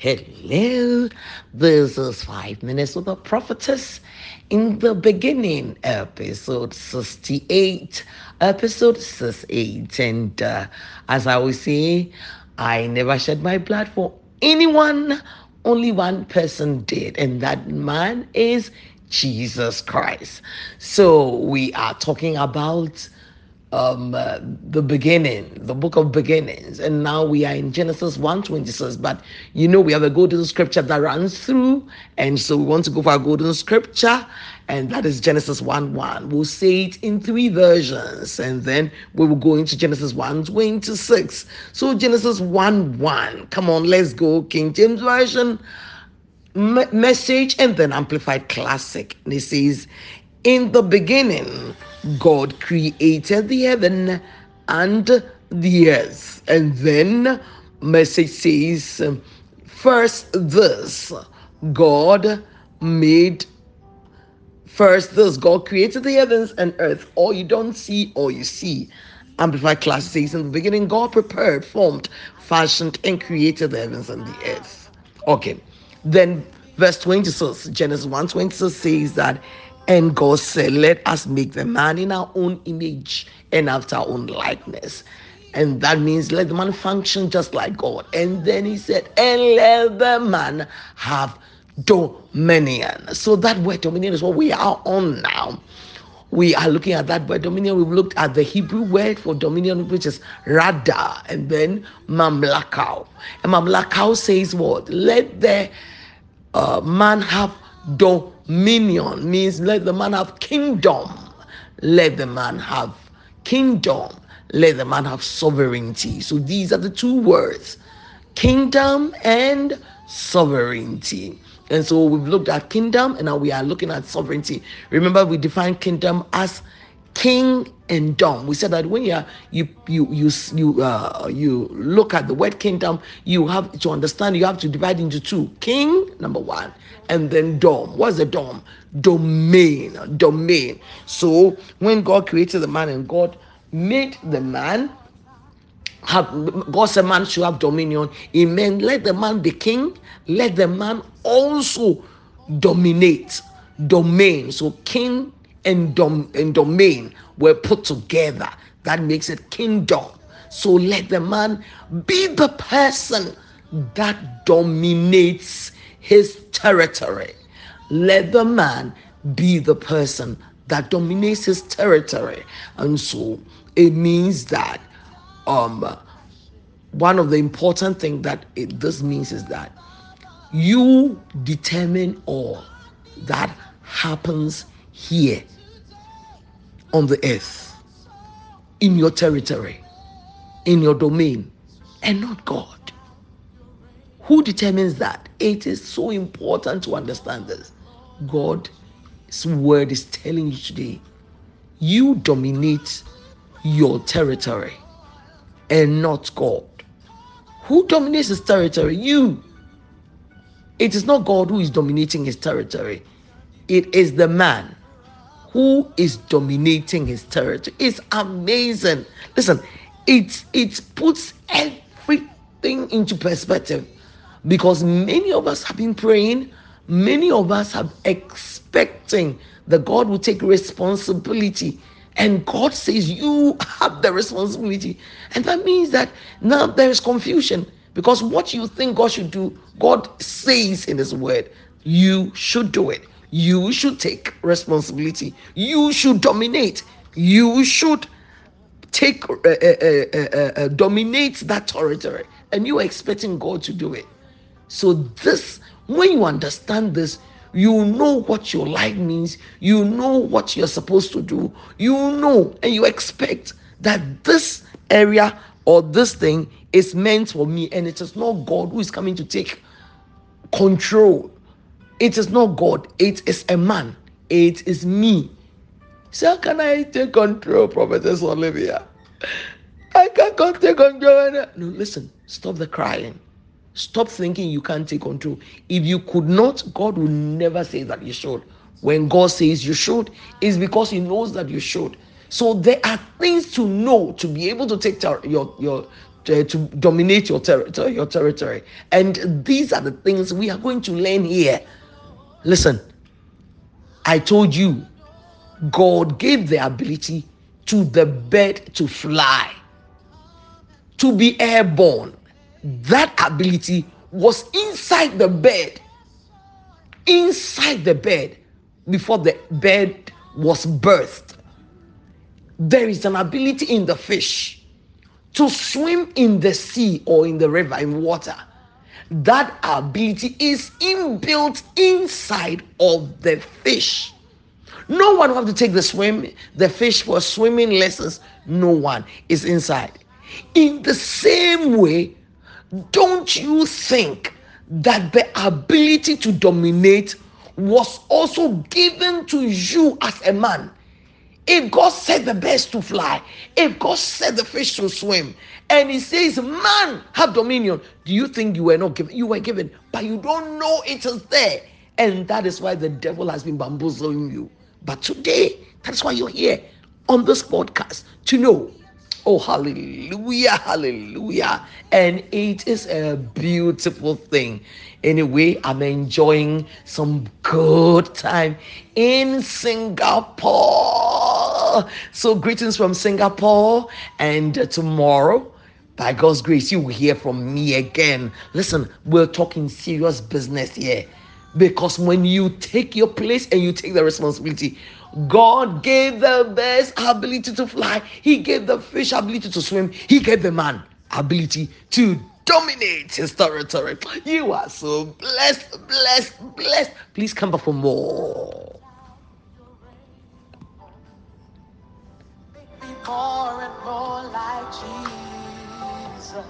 Hello, this is Five Minutes with a Prophetess. In the beginning, episode 68, episode 68. And uh, as I always say, I never shed my blood for anyone, only one person did, and that man is Jesus Christ. So we are talking about um, uh, the beginning, the book of beginnings, and now we are in Genesis 126. But you know, we have a golden scripture that runs through, and so we want to go for a golden scripture, and that is Genesis 1 1. We'll say it in three versions, and then we will go into Genesis 1 26. So, Genesis 1 1. Come on, let's go. King James Version message and then amplified classic and it says in the beginning God created the heaven and the earth. And then message says, first this God made first this God created the heavens and earth. All you don't see, all you see. Amplified class says in the beginning, God prepared, formed, fashioned, and created the heavens and the earth. Okay. Then verse 26, Genesis 1 26 says that and God said, Let us make the man in our own image and after our own likeness. And that means let the man function just like God. And then he said, And let the man have dominion. So that word dominion is what we are on now. We are looking at that word dominion. We've looked at the Hebrew word for dominion, which is rada, and then mamlakau. And mamlakau says what? Let the uh, man have dominion means let the man have kingdom. Let the man have kingdom. Let the man have sovereignty. So these are the two words kingdom and sovereignty. And so we've looked at kingdom and now we are looking at sovereignty. Remember, we defined kingdom as king and dom. We said that when you you you you you uh, you look at the word kingdom, you have to understand. You have to divide into two: king, number one, and then dom. What's the dom? Domain, domain. So when God created the man and God made the man have God said man should have dominion. Meant let the man be king, let the man also dominate domain. So king and, dom- and domain were put together. That makes it kingdom. So let the man be the person that dominates his territory. Let the man be the person that dominates his territory. And so it means that um, one of the important things that it, this means is that you determine all that happens here on the earth, in your territory, in your domain, and not God. Who determines that? It is so important to understand this. God's word is telling you today you dominate your territory and not God. Who dominates his territory? You. It is not God who is dominating his territory, it is the man who is dominating his territory. It's amazing. Listen, it it puts everything into perspective because many of us have been praying, many of us have expecting that God will take responsibility. And God says, You have the responsibility. And that means that now there is confusion because what you think God should do, God says in His word, you should do it. You should take responsibility. You should dominate. You should take uh, uh, uh, uh, dominate that territory, and you are expecting God to do it. So this, when you understand this, you know what your life means. You know what you're supposed to do. You know, and you expect that this area or this thing is meant for me, and it is not God who is coming to take control it is not God, it is a man, it is me. So, can I take control, Prophetess Olivia? I can't take control. No, listen, stop the crying. Stop thinking you can't take control. If you could not, God will never say that you should. When God says you should, it's because He knows that you should. So there are things to know to be able to take your your to, to dominate your territory, your territory. And these are the things we are going to learn here. Listen, I told you, God gave the ability to the bird to fly, to be airborne. That ability was inside the bed, inside the bed, before the bed was birthed. There is an ability in the fish to swim in the sea or in the river in water. That ability is inbuilt inside of the fish. No one have to take the swim, the fish for swimming lessons. No one is inside. In the same way, don't you think that the ability to dominate was also given to you as a man? If God said the birds to fly, if God said the fish to swim, and He says, Man, have dominion, do you think you were not given? You were given, but you don't know it is there. And that is why the devil has been bamboozling you. But today, that's why you're here on this podcast to know Oh, hallelujah, hallelujah. And it is a beautiful thing. Anyway, I'm enjoying some good time in Singapore. So, greetings from Singapore. And tomorrow, by God's grace, you will hear from me again. Listen, we're talking serious business here. Because when you take your place and you take the responsibility, God gave the birds ability to fly. He gave the fish ability to swim. He gave the man ability to dominate his territory. You are so blessed, blessed, blessed. Please come back for more. More and more like Jesus.